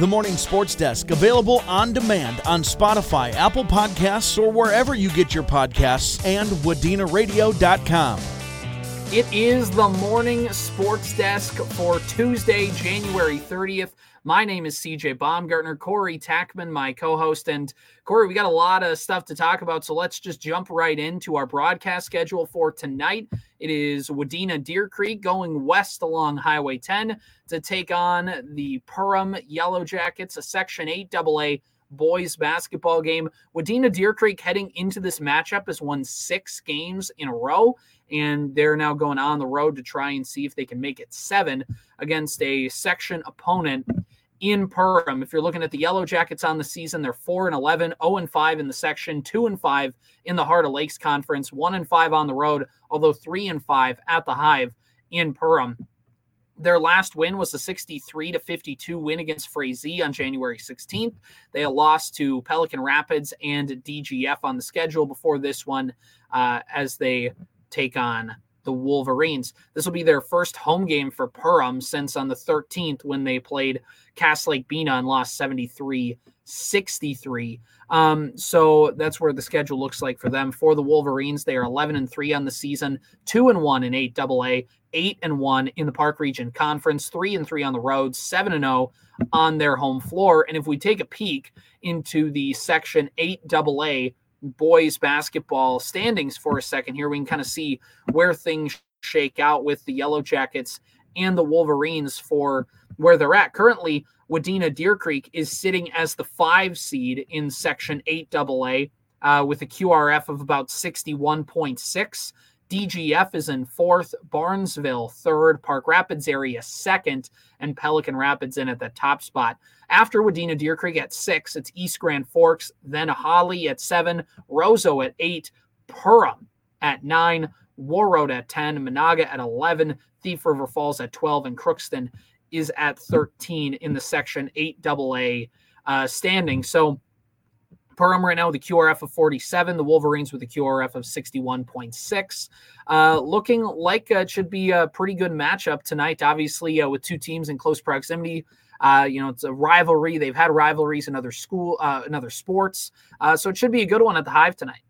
The Morning Sports Desk, available on demand on Spotify, Apple Podcasts, or wherever you get your podcasts, and WadenaRadio.com. It is the Morning Sports Desk for Tuesday, January 30th. My name is CJ Baumgartner, Corey Tackman, my co host. And Corey, we got a lot of stuff to talk about. So let's just jump right into our broadcast schedule for tonight. It is Wadena Deer Creek going west along Highway 10 to take on the Perham Yellow Jackets, a Section 8 AA boys basketball game. Wadena Deer Creek heading into this matchup has won six games in a row, and they're now going on the road to try and see if they can make it seven against a section opponent in Perham. If you're looking at the Yellow Jackets on the season, they're 4 and 11, 0 and 5 in the section, 2 and 5 in the Heart of Lakes Conference, 1 and 5 on the road, although 3 and 5 at the Hive in Perham. Their last win was a 63 to 52 win against Frazee on January 16th. They lost to Pelican Rapids and DGF on the schedule before this one uh, as they take on the Wolverines. This will be their first home game for Perham since on the 13th when they played Cass Lake Bena and lost 73 63. Um, so that's where the schedule looks like for them. For the Wolverines, they are 11 and 3 on the season, 2 and 1 in 8 AA, 8 and 1 in the Park Region Conference, 3 and 3 on the road, 7 and 0 on their home floor. And if we take a peek into the Section 8 AA boys basketball standings for a second here, we can kind of see where things shake out with the Yellow Jackets and the Wolverines for where they're at. Currently, Wadena Deer Creek is sitting as the five seed in Section 8 AA uh, with a QRF of about 61.6. DGF is in fourth, Barnesville third, Park Rapids area second, and Pelican Rapids in at the top spot. After Wadena Deer Creek at six, it's East Grand Forks, then Hawley at seven, Roseau at eight, Perham at nine, Warroad at 10, Menahga at 11, Thief River Falls at 12, and Crookston is at 13 in the Section 8 AA uh, standing. So Perham right now with a QRF of 47, the Wolverines with a QRF of 61.6. Uh, looking like it should be a pretty good matchup tonight, obviously, uh, with two teams in close proximity. Uh, you know, it's a rivalry. They've had rivalries in other school, uh, in other sports. Uh, so it should be a good one at the Hive tonight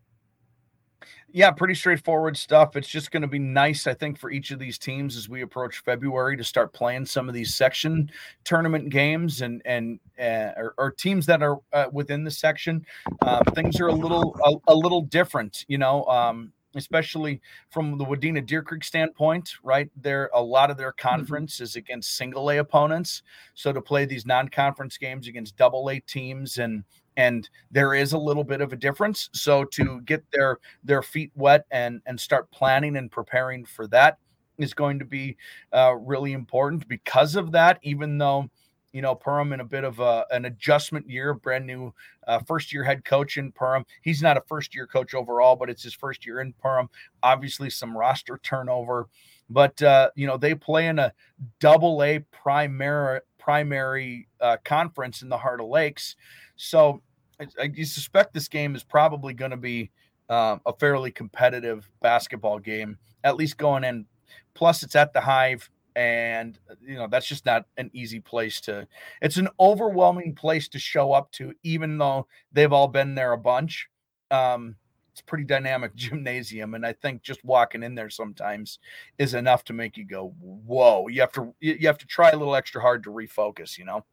yeah, pretty straightforward stuff. It's just going to be nice, I think, for each of these teams as we approach February to start playing some of these section tournament games and and uh, or, or, teams that are uh, within the section. Uh, things are a little a, a, little different, you know. Um, especially from the Wadena Deer Creek standpoint, right? There, a lot of their mm-hmm. conference is against single A opponents. So to play these non-conference games against double A teams and and there is a little bit of a difference. So to get their their feet wet and and start planning and preparing for that is going to be uh, really important. Because of that even though you know Perham in a bit of a, an adjustment year brand new uh, first year head coach in Perham. He's not a first year coach overall but it's his first year in Perham. Obviously some roster turnover but uh, you know they play in a double a primary primary uh, conference in the heart of lakes so I, I suspect this game is probably going to be um, a fairly competitive basketball game, at least going in. Plus, it's at the Hive, and you know that's just not an easy place to. It's an overwhelming place to show up to, even though they've all been there a bunch. Um, it's pretty dynamic gymnasium, and I think just walking in there sometimes is enough to make you go, "Whoa!" You have to you have to try a little extra hard to refocus, you know.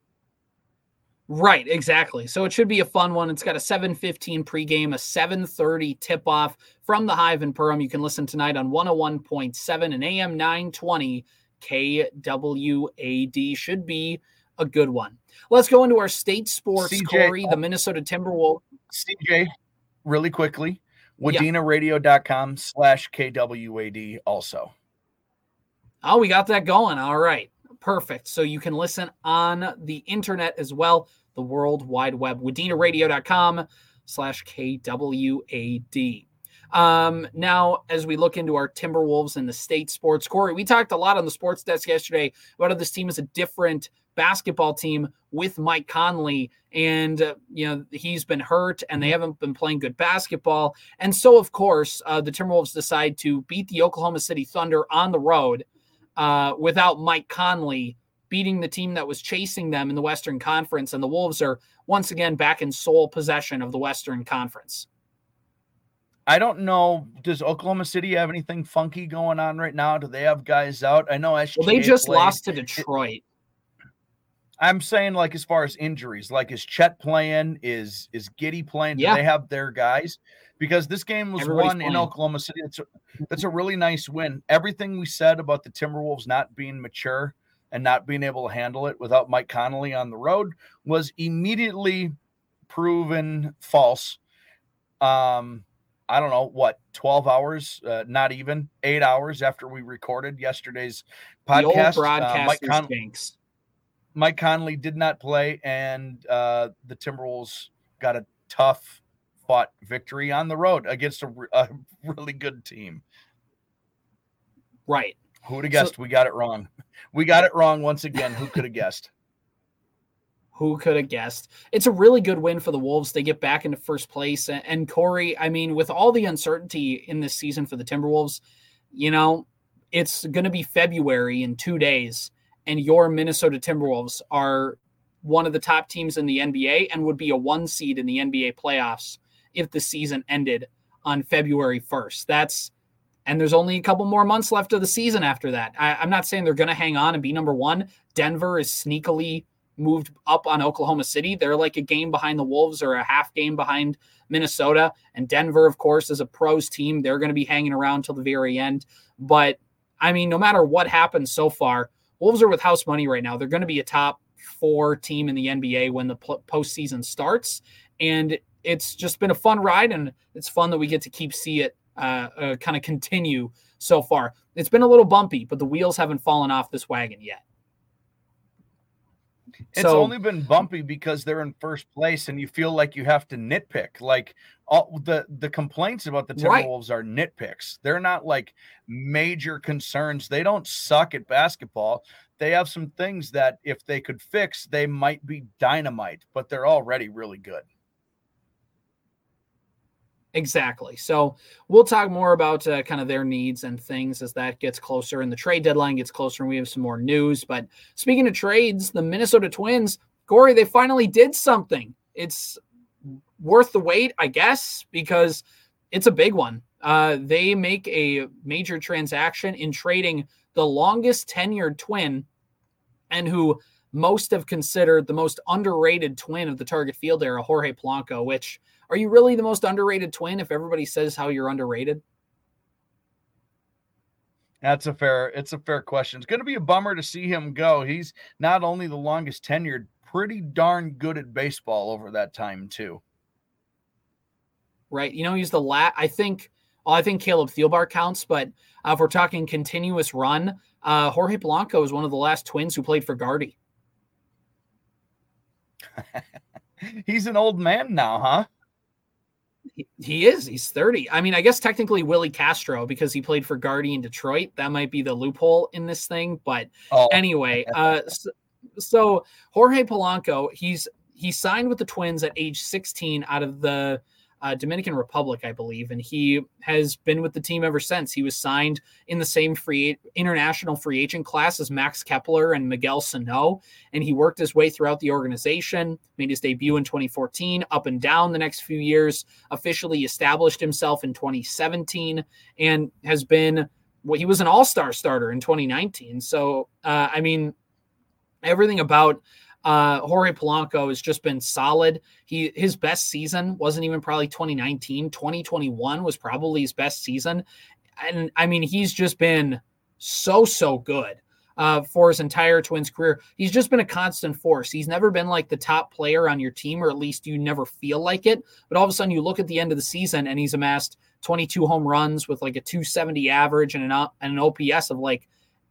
Right, exactly. So it should be a fun one. It's got a 7:15 pregame, a 7:30 tip-off from the Hive in Perham. You can listen tonight on 101.7 and AM 920 KWAD. Should be a good one. Let's go into our state sports, CJ, Corey, the oh. Minnesota Timberwolves. CJ, really quickly, wadenaradio.com slash KWAD also. Oh, we got that going. All right. Perfect. So you can listen on the internet as well the World Wide Web. WadenaRadio.com slash KWAD. Um, now, as we look into our Timberwolves and the state sports, Corey, we talked a lot on the sports desk yesterday about how this team is a different basketball team with Mike Conley. And, uh, you know, he's been hurt and they haven't been playing good basketball. And so, of course, uh, the Timberwolves decide to beat the Oklahoma City Thunder on the road uh, without Mike Conley beating the team that was chasing them in the Western Conference. And the Wolves are once again back in sole possession of the Western Conference. I don't know. Does Oklahoma City have anything funky going on right now? Do they have guys out? I know SGA Well, they just played. lost to Detroit. I'm saying like as far as injuries, like is Chet playing? Is is Giddey playing? Do yeah. they have their guys? Because this game was Everybody's won playing. in Oklahoma City. That's a, that's a really nice win. Everything we said about the Timberwolves not being mature and not being able to handle it without Mike Conley on the road was immediately proven false. Um, I don't know what 12 hours, uh, not even eight hours after we recorded yesterday's podcast. uh, Mike Con- Mike Conley did not play, and uh, the Timberwolves got a tough fought victory on the road against a, a really good team. Right. Who would have guessed? So, we got it wrong. We got it wrong once again. Who could have guessed? Who could have guessed? It's a really good win for the Wolves. They get back into first place. And Corey, I mean, with all the uncertainty in this season for the Timberwolves, you know, it's going to be February in two days and your Minnesota Timberwolves are one of the top teams in the NBA and would be a one seed in the NBA playoffs if the season ended on February 1st. That's and there's only a couple more months left of the season after that. I, am not saying they're going to hang on and be number one. Denver is sneakily moved up on Oklahoma City. They're like a game behind the Wolves or a half game behind Minnesota. And Denver, of course, is a pros team. They're going to be hanging around till the very end. But I mean, no matter what happens so far, Wolves are with house money right now. They're going to be a top four team in the NBA when the postseason starts. And it's just been a fun ride, and it's fun that we get to keep see it uh, uh, kind of continue so far. It's been a little bumpy, but the wheels haven't fallen off this wagon yet. It's so, only been bumpy because they're in first place, and you feel like you have to nitpick. Like all the the complaints about the Timberwolves right. are nitpicks. They're not like major concerns. They don't suck at basketball. They have some things that if they could fix, they might be dynamite, but they're already really good. Exactly. So we'll talk more about uh, kind of their needs and things as that gets closer and the trade deadline gets closer and we have some more news. But speaking of trades, the Minnesota Twins, Corey, they finally did something. It's worth the wait, I guess, because it's a big one. Uh, they make a major transaction in trading the longest tenured twin and who most have considered the most underrated twin of the target field era, Jorge Polanco, which – are you really the most underrated twin if everybody says how you're underrated? That's a fair it's a fair question. It's going to be a bummer to see him go. He's not only the longest tenured, pretty darn good at baseball over that time too. Right. You know, he's the lat I think well, I think Caleb Thielbar counts, but uh, if we're talking continuous run, uh, Jorge Polanco is one of the last twins who played for Gardy. he's an old man now, huh? He is. He's 30. I mean, I guess technically Willie Castro because he played for Gardy in Detroit. That might be the loophole in this thing. But oh. anyway, uh, so, so Jorge Polanco, he's he signed with the Twins at age 16 out of the uh, Dominican Republic, I believe, and he has been with the team ever since. He was signed in the same free international free agent class as Max Kepler and Miguel Sano, and he worked his way throughout the organization. Made his debut in 2014, up and down the next few years. Officially established himself in 2017, and has been well, he was an all-star starter in 2019. So, uh, I mean, everything about uh, Jorge Polanco has just been solid. He his best season wasn't even probably 2019. 2021 was probably his best season, and I mean he's just been so so good uh, for his entire Twins career. He's just been a constant force. He's never been like the top player on your team, or at least you never feel like it. But all of a sudden, you look at the end of the season, and he's amassed 22 home runs with like a 270 average and an, and an OPS of like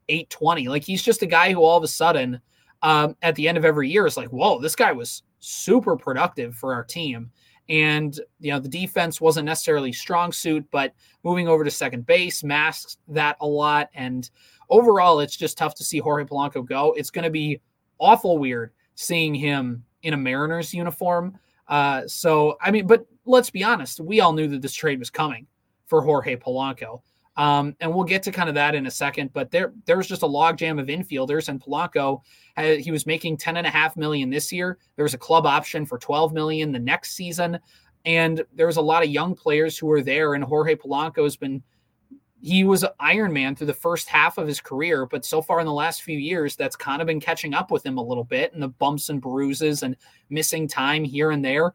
820. Like he's just a guy who all of a sudden um, at the end of every year is like, whoa, this guy was super productive for our team. And, you know, the defense wasn't necessarily strong suit, but moving over to second base masks that a lot. And overall, it's just tough to see Jorge Polanco go. It's going to be awful weird seeing him in a Mariners uniform. Uh, so, I mean, but let's be honest, we all knew that this trade was coming for Jorge Polanco. Um, and we'll get to kind of that in a second, but there there was just a logjam of infielders, and Polanco had, he was making ten and a half million this year. There was a club option for twelve million the next season, and there was a lot of young players who were there. And Jorge Polanco has been he was Iron Man through the first half of his career, but so far in the last few years, that's kind of been catching up with him a little bit, and the bumps and bruises and missing time here and there.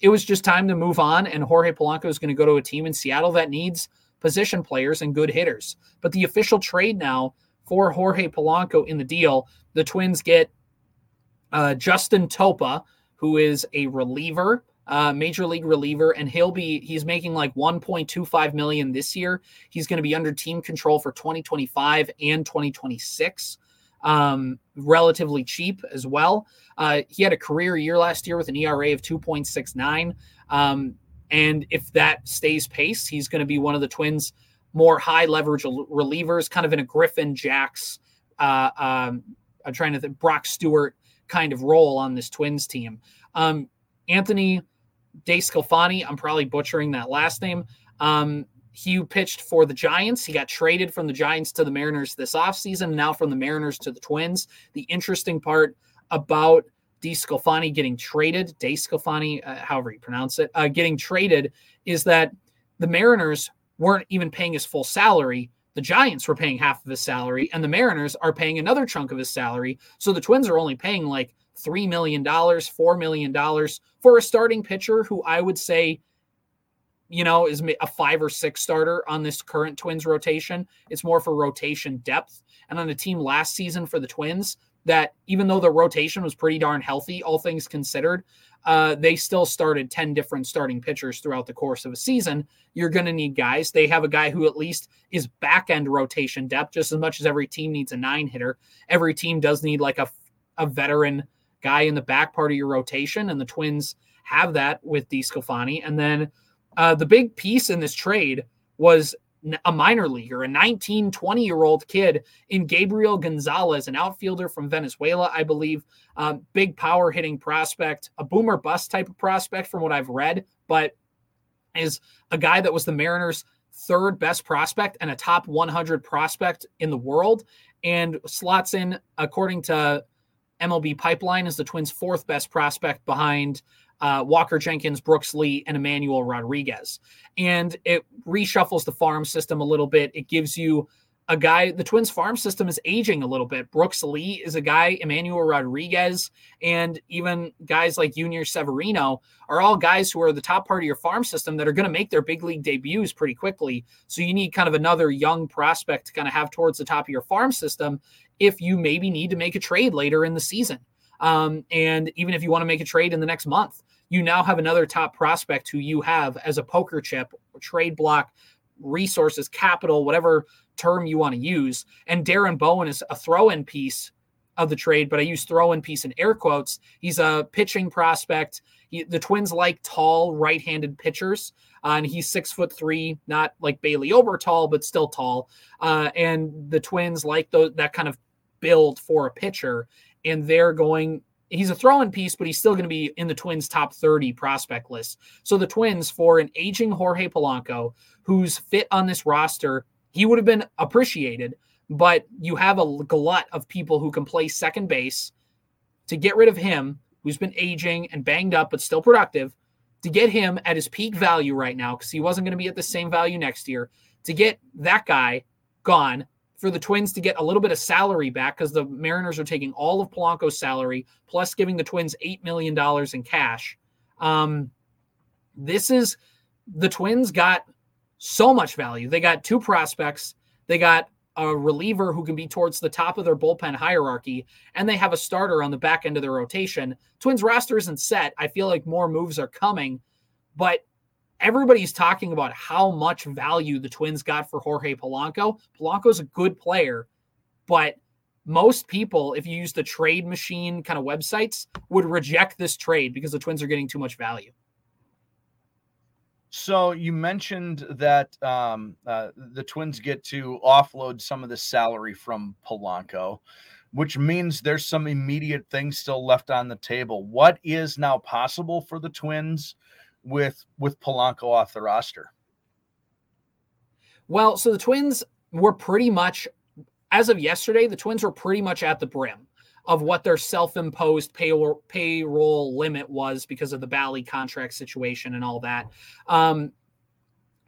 It was just time to move on, and Jorge Polanco is going to go to a team in Seattle that needs position players and good hitters. But the official trade now for Jorge Polanco in the deal, the Twins get uh, Justin Topa, who is a reliever, uh, major league reliever, and he'll be he's making like 1.25 million this year. He's going to be under team control for 2025 and 2026. Um, relatively cheap as well. Uh, he had a career year last year with an ERA of 2.69. Um, and if that stays pace, he's going to be one of the Twins' more high leverage relievers, kind of in a Griffin Jax. uh, um, I'm trying to think, Brock Stewart kind of role on this Twins team. Um, Anthony DeSclafani, I'm probably butchering that last name. Um, he pitched for the Giants. He got traded from the Giants to the Mariners this offseason, now from the Mariners to the Twins. The interesting part about DeSclafani getting traded, DeSclafani, uh, however you pronounce it, uh, getting traded is that the Mariners weren't even paying his full salary. The Giants were paying half of his salary, and the Mariners are paying another chunk of his salary. So the Twins are only paying like $3 million, $4 million for a starting pitcher who I would say, you know, is a five or six starter on this current Twins rotation. It's more for rotation depth. And on a team last season for the Twins, that even though the rotation was pretty darn healthy, all things considered, uh, they still started 10 different starting pitchers throughout the course of a season. You're going to need guys. They have a guy who at least is back end rotation depth just as much as every team needs a nine hitter. Every team does need like a, a veteran guy in the back part of your rotation, and the Twins have that with DeSclafani. And then uh, the big piece in this trade was a minor leaguer, a 19, 20 year old kid in Gabriel Gonzalez, an outfielder from Venezuela, I believe. Um, big power hitting prospect, a boomer bust type of prospect from what I've read, but is a guy that was the Mariners' third best prospect and a top 100 prospect in the world, and slots in, according to MLB Pipeline, as the Twins' fourth best prospect behind uh, Walker Jenkins, Brooks Lee, and Emmanuel Rodriguez. And it reshuffles the farm system a little bit. It gives you a guy, the Twins farm system is aging a little bit. Brooks Lee is a guy, Emmanuel Rodriguez, and even guys like Junior Severino are all guys who are the top part of your farm system that are going to make their big league debuts pretty quickly. So you need kind of another young prospect to kind of have towards the top of your farm system if you maybe need to make a trade later in the season. Um, and even if you want to make a trade in the next month you now have another top prospect who you have as a poker chip, trade block, resources, capital, whatever term you want to use. And Darren Bowen is a throw in piece of the trade, but I use throw in piece in air quotes. He's a pitching prospect. He, the Twins like tall right handed pitchers. Uh, and he's six foot three, not like Bailey Ober tall, but still tall. Uh, and the Twins like those, that kind of build for a pitcher. And they're going he's a throw-in piece, but he's still going to be in the Twins' top 30 prospect list. So the Twins, for an aging Jorge Polanco, who's fit on this roster, he would have been appreciated. But you have a glut of people who can play second base. To get rid of him, who's been aging and banged up but still productive, to get him at his peak value right now, because he wasn't going to be at the same value next year, to get that guy gone for the Twins to get a little bit of salary back because the Mariners are taking all of Polanco's salary plus giving the Twins $8 million in cash. Um, this is the Twins got so much value. They got two prospects, they got a reliever who can be towards the top of their bullpen hierarchy, and they have a starter on the back end of their rotation. Twins roster isn't set. I feel like more moves are coming, but everybody's talking about how much value the Twins got for Jorge Polanco. Polanco's a good player, but most people, if you use the trade machine kind of websites, would reject this trade because the Twins are getting too much value. So you mentioned that um, uh, the Twins get to offload some of the salary from Polanco, which means there's some immediate things still left on the table. What is now possible for the Twins with with Polanco off the roster? Well, so the Twins were pretty much, as of yesterday, the Twins were pretty much at the brim of what their self-imposed payroll payroll limit was because of the Bally contract situation and all that. Um,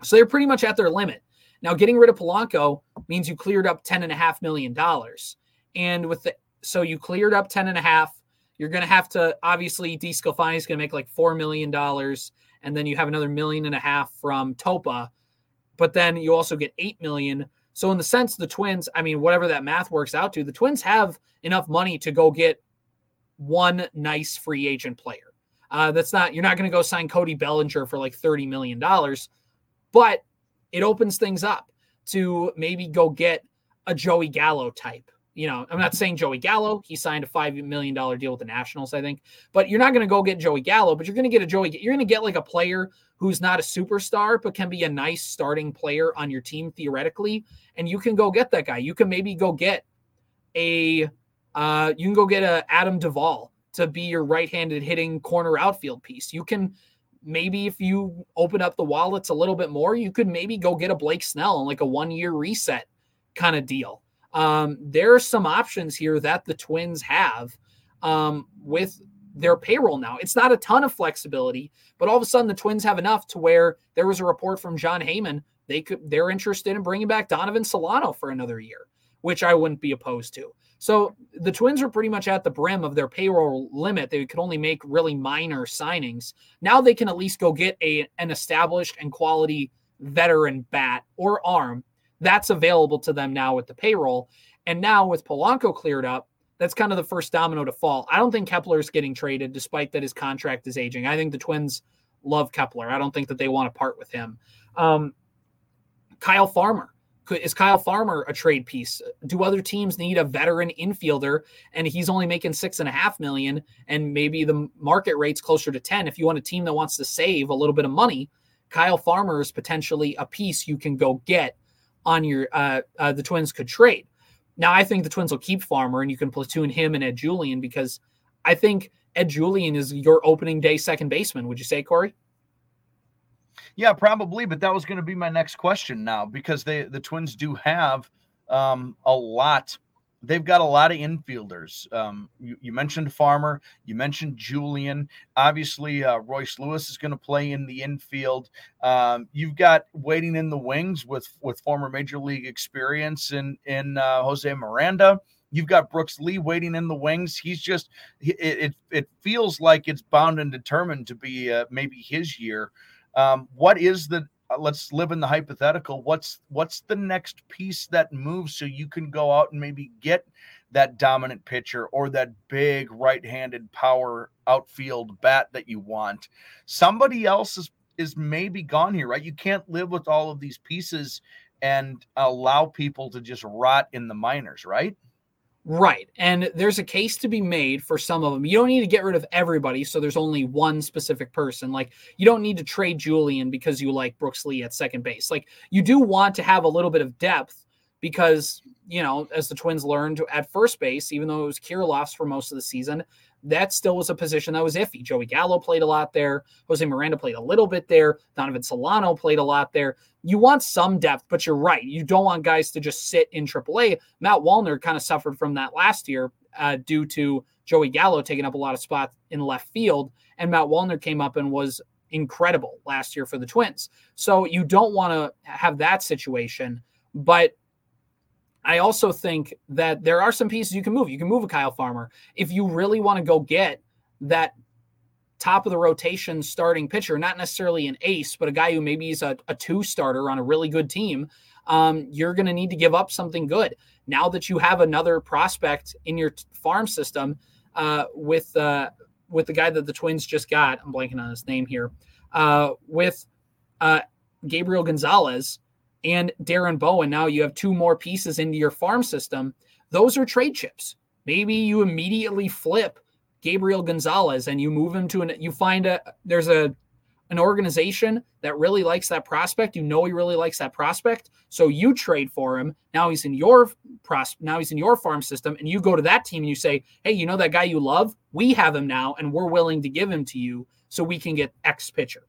so they're pretty much at their limit. Now, getting rid of Polanco means you cleared up ten and a half million dollars, and with the so you cleared up ten and a half. You're going to have to obviously DeSclafani is going to make like four million dollars, and then you have another million and a half from Topa, but then you also get eight million. So in the sense, the Twins, I mean, whatever that math works out to, the Twins have enough money to go get one nice free agent player. Uh, that's not you're not going to go sign Cody Bellinger for like thirty million dollars, but it opens things up to maybe go get a Joey Gallo type you know, I'm not saying Joey Gallo. He signed a five million dollar deal with the Nationals, I think. But you're not going to go get Joey Gallo, but you're going to get a Joey. You're going to get like a player who's not a superstar, but can be a nice starting player on your team theoretically, and you can go get that guy. You can maybe go get a. Uh, you can go get a Adam Duvall to be your right-handed hitting corner outfield piece. You can maybe if you open up the wallets a little bit more, you could maybe go get a Blake Snell on like a one-year reset kind of deal um, there are some options here that the Twins have um, with their payroll now. It's not a ton of flexibility, but all of a sudden the Twins have enough to where there was a report from Jon Heyman they could they're interested in bringing back Donovan Solano for another year, which I wouldn't be opposed to. So the Twins are pretty much at the brim of their payroll limit. They could only make really minor signings. Now they can at least go get a an established and quality veteran bat or arm that's available to them now with the payroll. And now with Polanco cleared up, that's kind of the first domino to fall. I don't think Kepler is getting traded, despite that his contract is aging. I think the Twins love Kepler. I don't think that they want to part with him. Um, Kyle Farmer. Is Kyle Farmer a trade piece? Do other teams need a veteran infielder and he's only making six and a half million and maybe the market rate's closer to 10? If you want a team that wants to save a little bit of money, Kyle Farmer is potentially a piece you can go get on your uh, uh, the Twins could trade. Now I think the Twins will keep Farmer and you can platoon him and Ed Julien because I think Ed Julien is your opening day second baseman. Would you say, Corey? Yeah, probably. But that was going to be my next question now because they the Twins do have um, a lot they've got a lot of infielders. Um, you, you, mentioned Farmer, you mentioned Julien. Obviously, uh, Royce Lewis is going to play in the infield. Um, you've got waiting in the wings with with former major league experience in in uh, Jose Miranda. You've got Brooks Lee waiting in the wings. He's just it it, it feels like it's bound and determined to be uh, maybe his year. Um, what is the Uh, let's live in the hypothetical. What's what's the next piece that moves so you can go out and maybe get that dominant pitcher or that big right-handed power outfield bat that you want? Somebody else is is maybe gone here right? You can't live with all of these pieces and allow people to just rot in the minors right Right. And there's a case to be made for some of them. You don't need to get rid of everybody. So there's only one specific person. Like you don't need to trade Julien because you like Brooks Lee at second base. Like you do want to have a little bit of depth because, you know, as the Twins learned at first base, even though it was Kirilloff's for most of the season, that still was a position that was iffy. Joey Gallo played a lot there. Jose Miranda played a little bit there. Donovan Solano played a lot there. You want some depth, but you're right. You don't want guys to just sit in AAA. Matt Wallner kind of suffered from that last year uh, due to Joey Gallo taking up a lot of spots in left field. And Matt Wallner came up and was incredible last year for the Twins. So you don't want to have that situation. But I also think that there are some pieces you can move. You can move a Kyle Farmer if you really want to go get that top of the rotation starting pitcher, not necessarily an ace, but a guy who maybe is a, a two starter on a really good team. Um, you're going to need to give up something good now that you have another prospect in your farm system uh, with uh, with the guy that the Twins just got. I'm blanking on his name here. Uh, with uh, Gabriel Gonzalez and Darren Bowen. Now you have two more pieces into your farm system. Those are trade chips. Maybe you immediately flip Gabriel Gonzalez and you move him to an you find a there's a an organization that really likes that prospect. You know he really likes that prospect, so you trade for him. Now he's in your pros now he's in your farm system and you go to that team and you say, "Hey, you know that guy you love? We have him now and we're willing to give him to you so we can get X pitcher."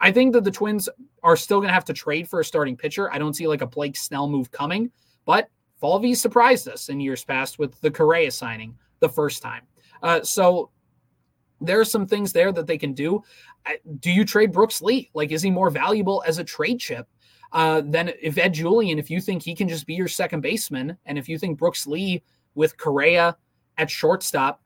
I think that the Twins are still going to have to trade for a starting pitcher. I don't see like a Blake Snell move coming, but Falvey surprised us in years past with the Correa signing the first time. Uh, so there are some things there that they can do. Do you trade Brooks Lee? Like, is he more valuable as a trade chip uh, than if Ed Julien, if you think he can just be your second baseman, and if you think Brooks Lee with Correa at shortstop,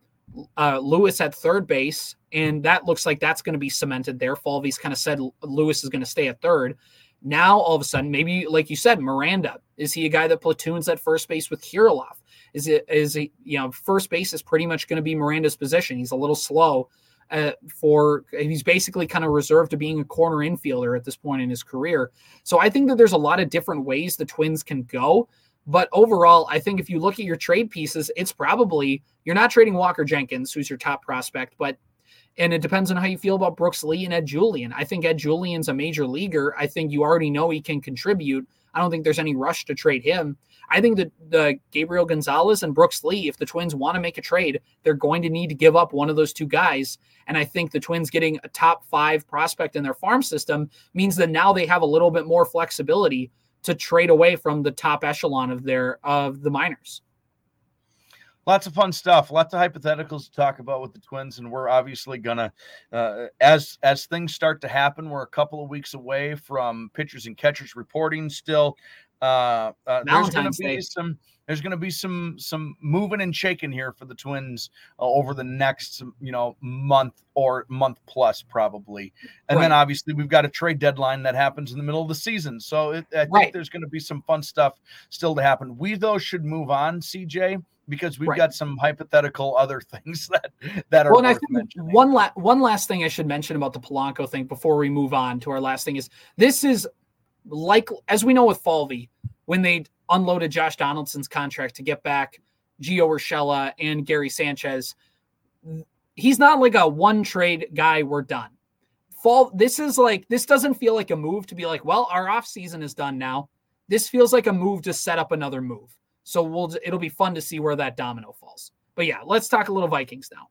uh, Lewis at third base, and that looks like that's going to be cemented there. Falvey's kind of said Lewis is going to stay at third. Now, all of a sudden, maybe like you said, Miranda is he a guy that platoons at first base with Kirilloff? Is it is he you know first base is pretty much going to be Miranda's position? He's a little slow uh, for he's basically kind of reserved to being a corner infielder at this point in his career. So I think that there's a lot of different ways the Twins can go. But overall, I think if you look at your trade pieces, it's probably you're not trading Walker Jenkins, who's your top prospect, but and it depends on how you feel about Brooks Lee and Ed Julien. I think Ed Julien's a major leaguer. I think you already know he can contribute. I don't think there's any rush to trade him. I think that the Gabriel Gonzalez and Brooks Lee, if the Twins want to make a trade, they're going to need to give up one of those two guys. And I think the Twins getting a top five prospect in their farm system means that now they have a little bit more flexibility to trade away from the top echelon of their of the minors lots of fun stuff. Lots of hypotheticals to talk about with the twins and we're obviously gonna uh, as as things start to happen we're a couple of weeks away from pitchers and catchers reporting still uh, uh there's gonna be some there's going to be some some moving and shaking here for the Twins uh, over the next you know month or month plus probably, and right. then obviously we've got a trade deadline that happens in the middle of the season. So it, I think right. there's going to be some fun stuff still to happen. We though should move on, CJ, because we've right. got some hypothetical other things that that are. Well, I think one last one last thing I should mention about the Polanco thing before we move on to our last thing is this is like as we know with Falvey when they unloaded Josh Donaldson's contract to get back Gio Urshela and Gary Sanchez. He's not like a one trade guy, we're done. Fall this is like this doesn't feel like a move to be like, well, our off season is done now. This feels like a move to set up another move. So we'll it'll be fun to see where that domino falls. But yeah, let's talk a little Vikings now.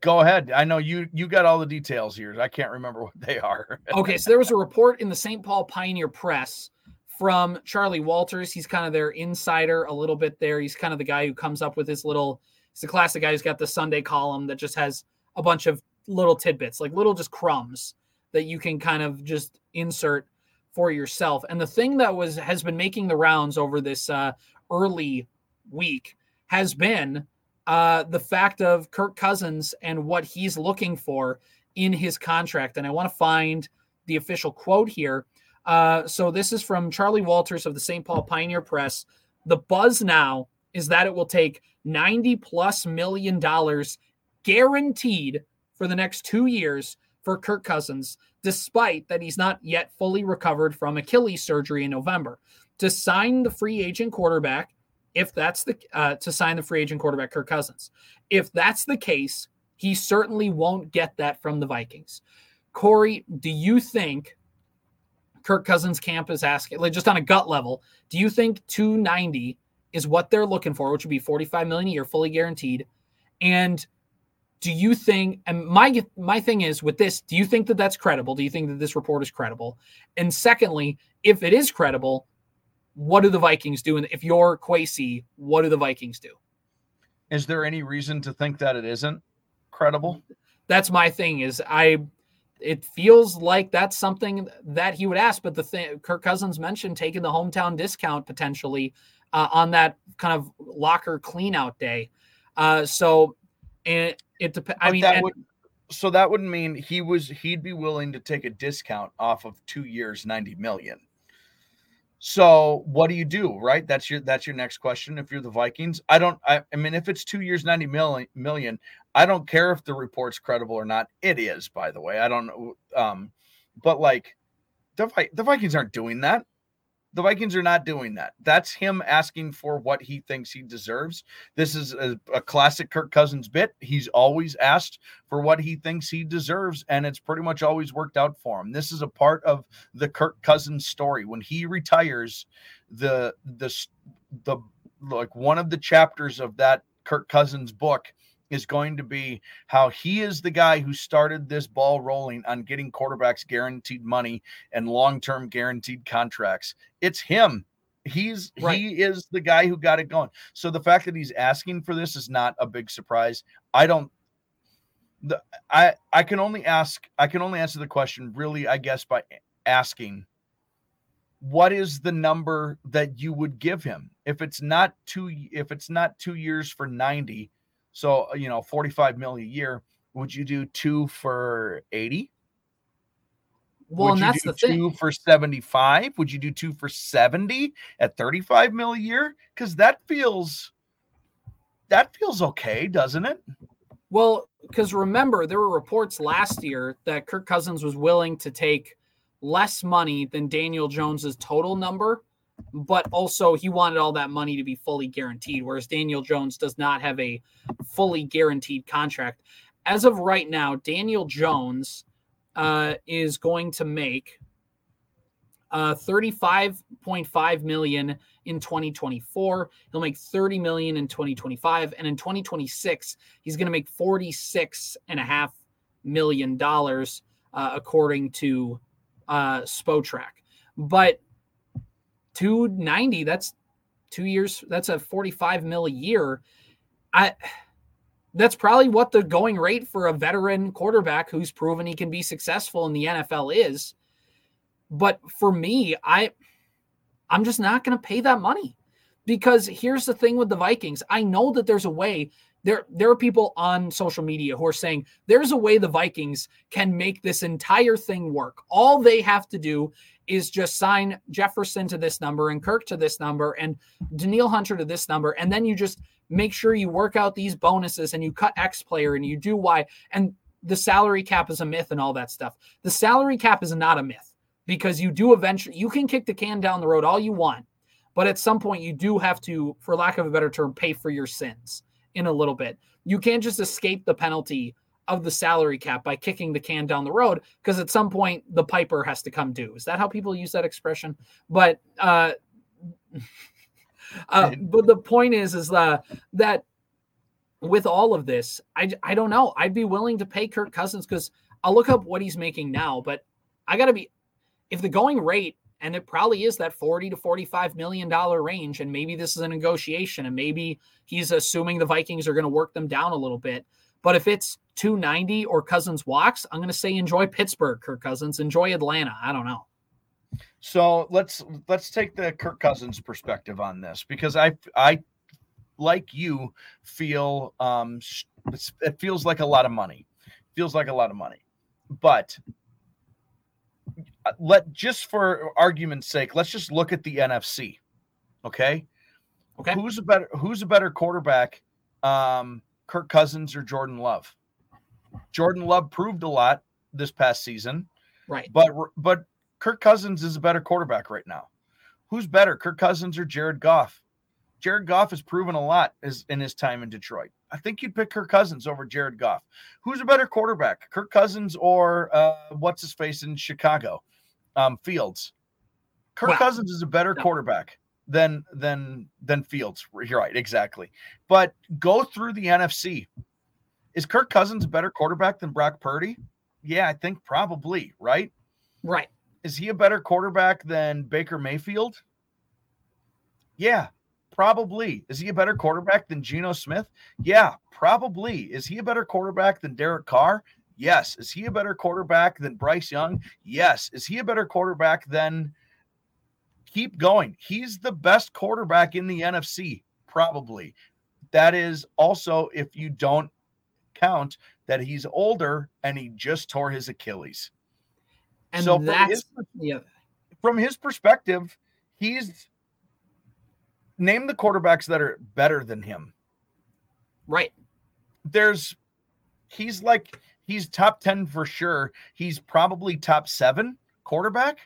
Go ahead. I know you you got all the details here. I can't remember what they are. okay, so there was a report in the St. Paul Pioneer Press from Charlie Walters. He's kind of their insider a little bit there. He's kind of the guy who comes up with his little, he's the classic guy who's got the Sunday column that just has a bunch of little tidbits, like little just crumbs that you can kind of just insert for yourself. And the thing that was has been making the rounds over this uh, early week has been uh, the fact of Kirk Cousins and what he's looking for in his contract. And I want to find the official quote here. Uh, so this is from Charlie Walters of the St. Paul Pioneer Press. The buzz now is that it will take 90 plus million dollars guaranteed for the next two years for Kirk Cousins, despite that he's not yet fully recovered from Achilles surgery in November. To sign the free agent quarterback, if that's the uh, to sign the free agent quarterback Kirk Cousins, if that's the case, he certainly won't get that from the Vikings. Corey, do you think Kirk Cousins camp is asking, like just on a gut level, do you think 290 is what they're looking for, which would be 45 million a year, fully guaranteed? And do you think? And my my thing is with this, do you think that that's credible? Do you think that this report is credible? And secondly, if it is credible, what do the Vikings do? And if you're Kwesi, what do the Vikings do? Is there any reason to think that it isn't credible? That's my thing. Is I it feels like that's something that he would ask. But the thing Kirk Cousins mentioned taking the hometown discount potentially uh, on that kind of locker cleanout day. Uh, so and it depends. I mean, that and, would, so that would mean he was he'd be willing to take a discount off of two years, ninety million. So what do you do, right? That's your that's your next question. If you're the Vikings, I don't. I, I mean, if it's two years, ninety million, million, I don't care if the report's credible or not. It is, by the way. I don't know, um, but like the the Vikings aren't doing that. The Vikings are not doing that. That's him asking for what he thinks he deserves. This is a, a, classic Kirk Cousins bit. He's always asked for what he thinks he deserves, and it's pretty much always worked out for him. This is a part of the Kirk Cousins story. When he retires, the the the like one of the chapters of that Kirk Cousins book is going to be how he is the guy who started this ball rolling on getting quarterbacks guaranteed money and long-term guaranteed contracts. It's him. He's right. he is the guy who got it going. So the fact that he's asking for this is not a big surprise. I don't the I I can only ask I can only answer the question really I guess by asking what is the number that you would give him if it's not two if it's not 2 years for 90 so, you know, 45 million a year. Would you do two for 80? Well, Would and that's the two thing. for 75? Would you do two for 70 at 35 mil a year? Because that feels that feels okay, doesn't it? Well, because remember, there were reports last year that Kirk Cousins was willing to take less money than Daniel Jones's total number but also he wanted all that money to be fully guaranteed, whereas Daniel Jones does not have a fully guaranteed contract. As of right now, Daniel Jones uh, is going to make uh, 35.5 million in 2024. He'll make 30 million in 2025, and in 2026, he's going to make 46 and a half million dollars, uh, according to uh, Spotrac. But 290 that's two years that's a 45 mil a year. I that's probably what the going rate for a veteran quarterback who's proven he can be successful in the nfl is. But for me i i'm just not going to pay that money. Because here's the thing with the vikings. I know that there's a way there there are people on social media who are saying there's a way the Vikings can make this entire thing work. All they have to do is just sign Jefferson to this number and Kirk to this number and Danielle Hunter to this number and then you just make sure you work out these bonuses and you cut X player and you do Y and the salary cap is a myth and all that stuff. The salary cap is not a myth because you do eventually you can kick the can down the road all you want, but at some point you do have to for lack of a better term pay for your sins in a little bit. You can't just escape the penalty of the salary cap by kicking the can down the road because at some point the piper has to come due. Is that how people use that expression? But uh, uh but the point is is uh, that with all of this, I I don't know. I'd be willing to pay Kirk Cousins because I'll look up what he's making now, but I gotta be if the going rate and it probably is that 40 to 45 million dollar range and maybe this is a negotiation and maybe he's assuming the Vikings are going to work them down a little bit but if it's 290 or Cousins walks I'm going to say enjoy Pittsburgh Kirk Cousins enjoy Atlanta I don't know so let's let's take the Kirk Cousins perspective on this because I I like you feel um it feels like a lot of money feels like a lot of money but uh, let just for argument's sake, let's just look at the NFC. Okay. Okay. Who's a better who's a better quarterback? Um, Kirk Cousins or Jordan Love? Jordan Love proved a lot this past season. Right. But but Kirk Cousins is a better quarterback right now. Who's better, Kirk Cousins or Jared Goff? Jared Goff has proven a lot is in his time in Detroit. I think you'd pick Kirk Cousins over Jared Goff. Who's a better quarterback, Kirk Cousins or uh, what's his face in Chicago? Um, Fields. Kirk wow. Cousins is a better quarterback than than than Fields. You're right, exactly. But go through the NFC. Is Kirk Cousins a better quarterback than Brock Purdy? Yeah, I think probably, right? Right. Is he a better quarterback than Baker Mayfield? Yeah, Probably. Is he a better quarterback than Geno Smith? Yeah, probably. Is he a better quarterback than Derek Carr? Yes. Is he a better quarterback than Bryce Young? Yes. Is he a better quarterback than keep going? He's the best quarterback in the NFC, probably. That is also if you don't count that he's older and he just tore his Achilles. And so that's from his, yeah. from his perspective, he's name the quarterbacks that are better than him. Right. There's he's like he's top 10 for sure. He's probably top 7 quarterback.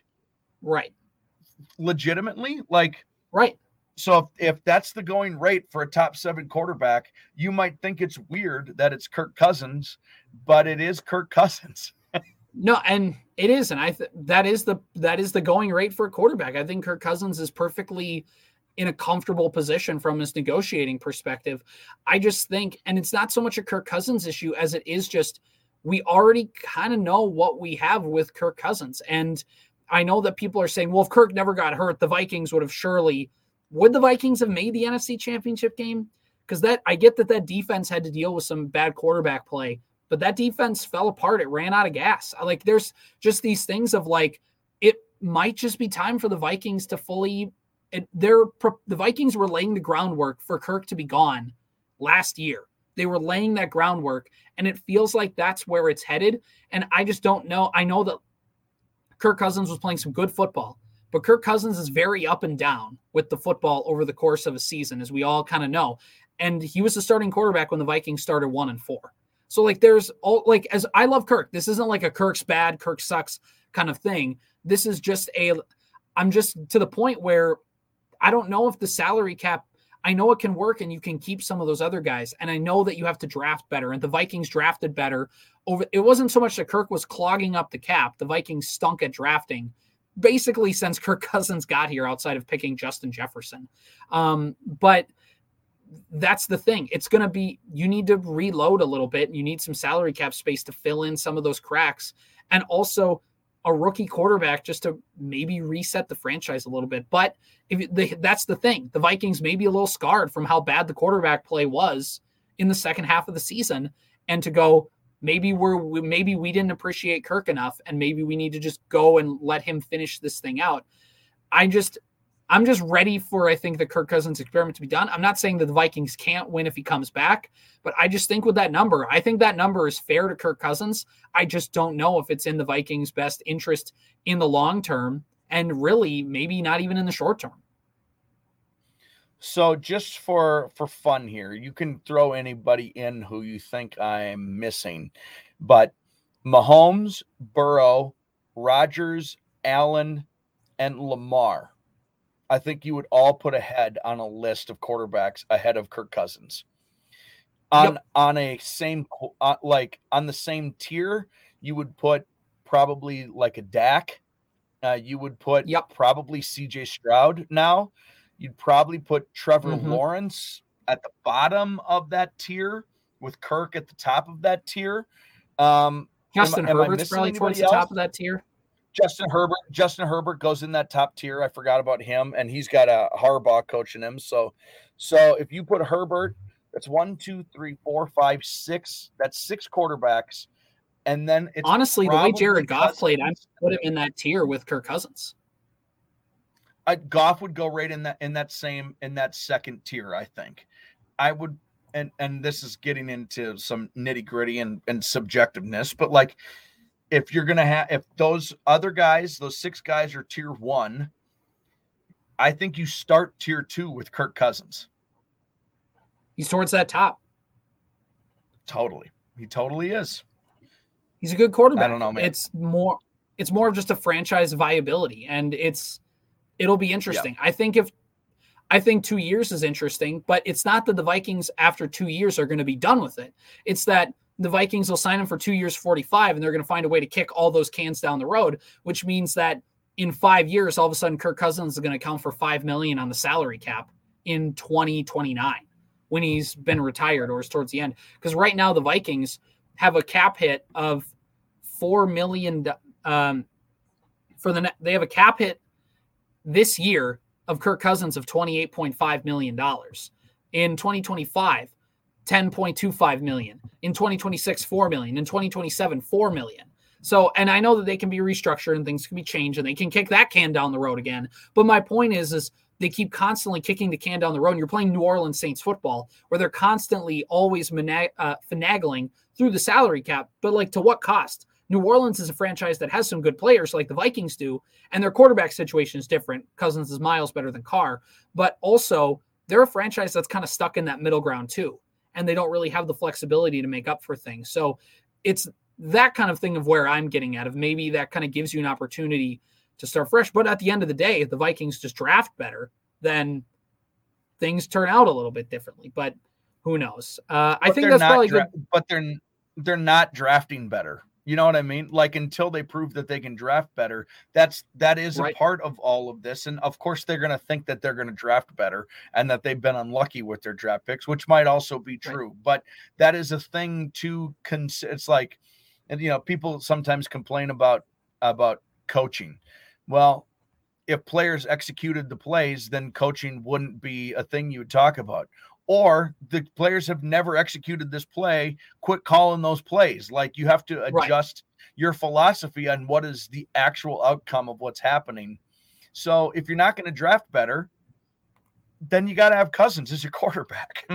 Right. Legitimately, like right. So if, if that's the going rate for a top 7 quarterback, you might think it's weird that it's Kirk Cousins, but it is Kirk Cousins. no, and it is and I th- that is the that is the going rate for a quarterback. I think Kirk Cousins is perfectly in a comfortable position from his negotiating perspective. I just think, and it's not so much a Kirk Cousins issue as it is just we already kind of know what we have with Kirk Cousins. And I know that people are saying, well, if Kirk never got hurt, the Vikings would have surely. Would the Vikings have made the NFC Championship game? Because that I get that that defense had to deal with some bad quarterback play, but that defense fell apart. It ran out of gas. Like there's just these things of like it might just be time for the Vikings to fully. It, they're the Vikings were laying the groundwork for Kirk to be gone last year. They were laying that groundwork, and it feels like that's where it's headed. And I just don't know. I know that Kirk Cousins was playing some good football, but Kirk Cousins is very up and down with the football over the course of a season, as we all kind of know. And he was the starting quarterback when the Vikings started one and four. So like there's all like as I love Kirk. This isn't like a Kirk's bad, Kirk sucks kind of thing. This is just a I'm just to the point where I don't know if the salary cap I know it can work and you can keep some of those other guys. And I know that you have to draft better. And the Vikings drafted better over it wasn't so much that Kirk was clogging up the cap. The Vikings stunk at drafting basically since Kirk Cousins got here outside of picking Justin Jefferson. Um, but that's the thing. It's going to be you need to reload a little bit. And you need some salary cap space to fill in some of those cracks. And also a rookie quarterback just to maybe reset the franchise a little bit. But if they, that's the thing, the Vikings may be a little scarred from how bad the quarterback play was in the second half of the season, and to go maybe we're maybe we didn't appreciate Kirk enough, and maybe we need to just go and let him finish this thing out. I just I'm just ready for I think the Kirk Cousins experiment to be done. I'm not saying that the Vikings can't win if he comes back, but I just think with that number, I think that number is fair to Kirk Cousins. I just don't know if it's in the Vikings' best interest in the long term and really maybe not even in the short term. So just for for fun here, you can throw anybody in who you think I'm missing. But Mahomes, Burrow, Rodgers, Allen, and Lamar I think you would all put ahead on a list of quarterbacks ahead of Kirk Cousins. On yep. on a same uh, like on the same tier, you would put probably like a Dak. Uh, you would put yep. probably CJ Stroud now. You'd probably put Trevor mm-hmm. Lawrence at the bottom of that tier with Kirk at the top of that tier. Um, Justin am, Herbert's am probably towards else? the top of that tier. Justin Herbert. Justin Herbert goes in that top tier. I forgot about him, and he's got a Harbaugh coaching him. So, so if you put Herbert, that's one, two, three, four, five, six. That's six quarterbacks, and then it's honestly the way Jared Goff played. I put him in that tier with Kirk Cousins. I, Goff would go right in that in that same in that second tier. I think I would, and and this is getting into some nitty gritty and and subjectiveness, but like if you're gonna have if those other guys, those six guys are tier one, I think you start tier two with Kirk Cousins. He's towards that top. Totally. He totally is. He's a good quarterback. I don't know, man. It's more it's more of just a franchise viability and it's it'll be interesting. Yeah. I think if I think 2 years is interesting, but it's not that the Vikings after 2 years are going to be done with it. It's that the Vikings will sign him for two years, 45, and they're going to find a way to kick all those cans down the road, which means that in five years, all of a sudden, Kirk Cousins is going to count for five million on the salary cap in 2029 when he's been retired or is towards the end. Because right now, the Vikings have a cap hit of four million um, for the they have a cap hit this year of Kirk Cousins of 28.5 million dollars. In 2025, 10.25 million. In 2026, 4 million. In 2027, 4 million. So, and I know that they can be restructured and things can be changed and they can kick that can down the road again. But my point is, is they keep constantly kicking the can down the road. And you're playing New Orleans Saints football where they're constantly always uh, finagling through the salary cap. But like, to what cost? New Orleans is a franchise that has some good players like the Vikings do, and their quarterback situation is different. Cousins is miles better than Carr, but also they're a franchise that's kind of stuck in that middle ground too and they don't really have the flexibility to make up for things. So it's that kind of thing of where I'm getting at of maybe that kind of gives you an opportunity to start fresh. But at the end of the day, if the Vikings just draft better, then things turn out a little bit differently. But who knows? Uh, I think that's probably dra- good. But they're they're not drafting better. You know what I mean? Like until they prove that they can draft better, that's that is Right. a part of all of this. And of course, they're going to think that they're going to draft better and that they've been unlucky with their draft picks, which might also be Right. true. But that is a thing to consider. It's like, and you know, people sometimes complain about about coaching. Well, if players executed the plays, then coaching wouldn't be a thing you would talk about. Or the players have never executed this play, quit calling those plays. Like you have to Right. adjust your philosophy on what is the actual outcome of what's happening. So if you're not going to draft better, then you got to have Cousins as your quarterback.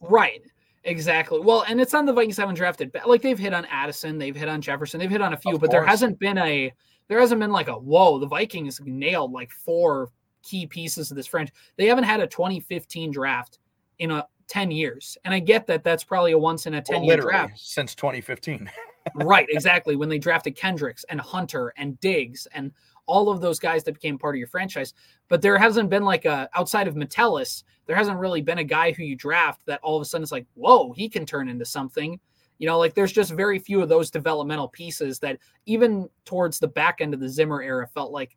Right. Exactly. Well, and it's on the Vikings haven't drafted like they've hit on Addison, they've hit on Jefferson, they've hit on a few, Of but there hasn't been a there hasn't been like a whoa, the Vikings nailed like four key pieces of this franchise. They haven't had a 2015 draft in a 10 years. And I get that that's probably a once in a 10 Well, year draft. since 2015. right, exactly. When they drafted Kendricks and Hunter and Diggs and all of those guys that became part of your franchise. But there hasn't been like a outside of Metellus, there hasn't really been a guy who you draft that all of a sudden it's like, whoa, he can turn into something. You know, like there's just very few of those developmental pieces that even towards the back end of the Zimmer era felt like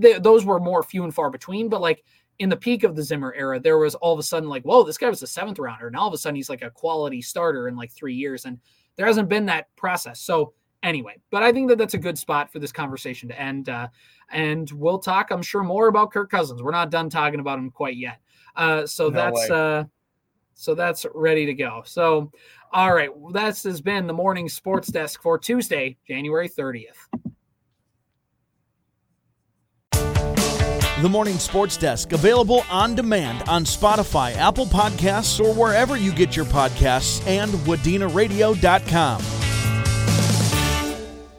th- those were more few and far between. But like in the peak of the Zimmer era, there was all of a sudden like, whoa, this guy was a seventh rounder. And all of a sudden he's like a quality starter in like three years. And there hasn't been that process. So anyway, but I think that that's a good spot for this conversation to end. Uh, and we'll talk, I'm sure, more about Kirk Cousins. We're not done talking about him quite yet. Uh, so No that's way. uh, so that's ready to go. So, all right, this has been the morning sports desk for Tuesday, January 30th. The Morning Sports Desk, available on demand on Spotify, Apple Podcasts, or wherever you get your podcasts, and wadenaradio.com.